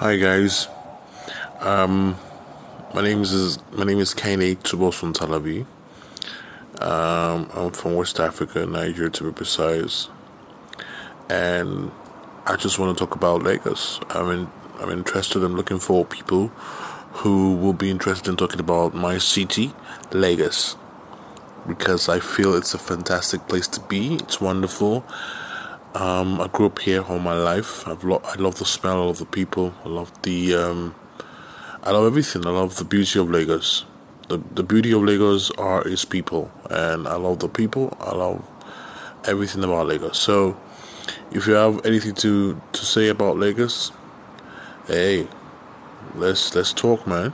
Hi guys, um, my name is my name is Kane Tubos from Talabi. Um, I'm from West Africa, Nigeria to be precise, and I just want to talk about Lagos. I'm in, I'm interested. I'm looking for people who will be interested in talking about my city, Lagos, because I feel it's a fantastic place to be. It's wonderful. Um, I grew up here all my life. I've lo- I love the smell. I love the people. I love the. Um, I love everything. I love the beauty of Lagos. The the beauty of Lagos are its people, and I love the people. I love everything about Lagos. So, if you have anything to to say about Lagos, hey, let's let's talk, man.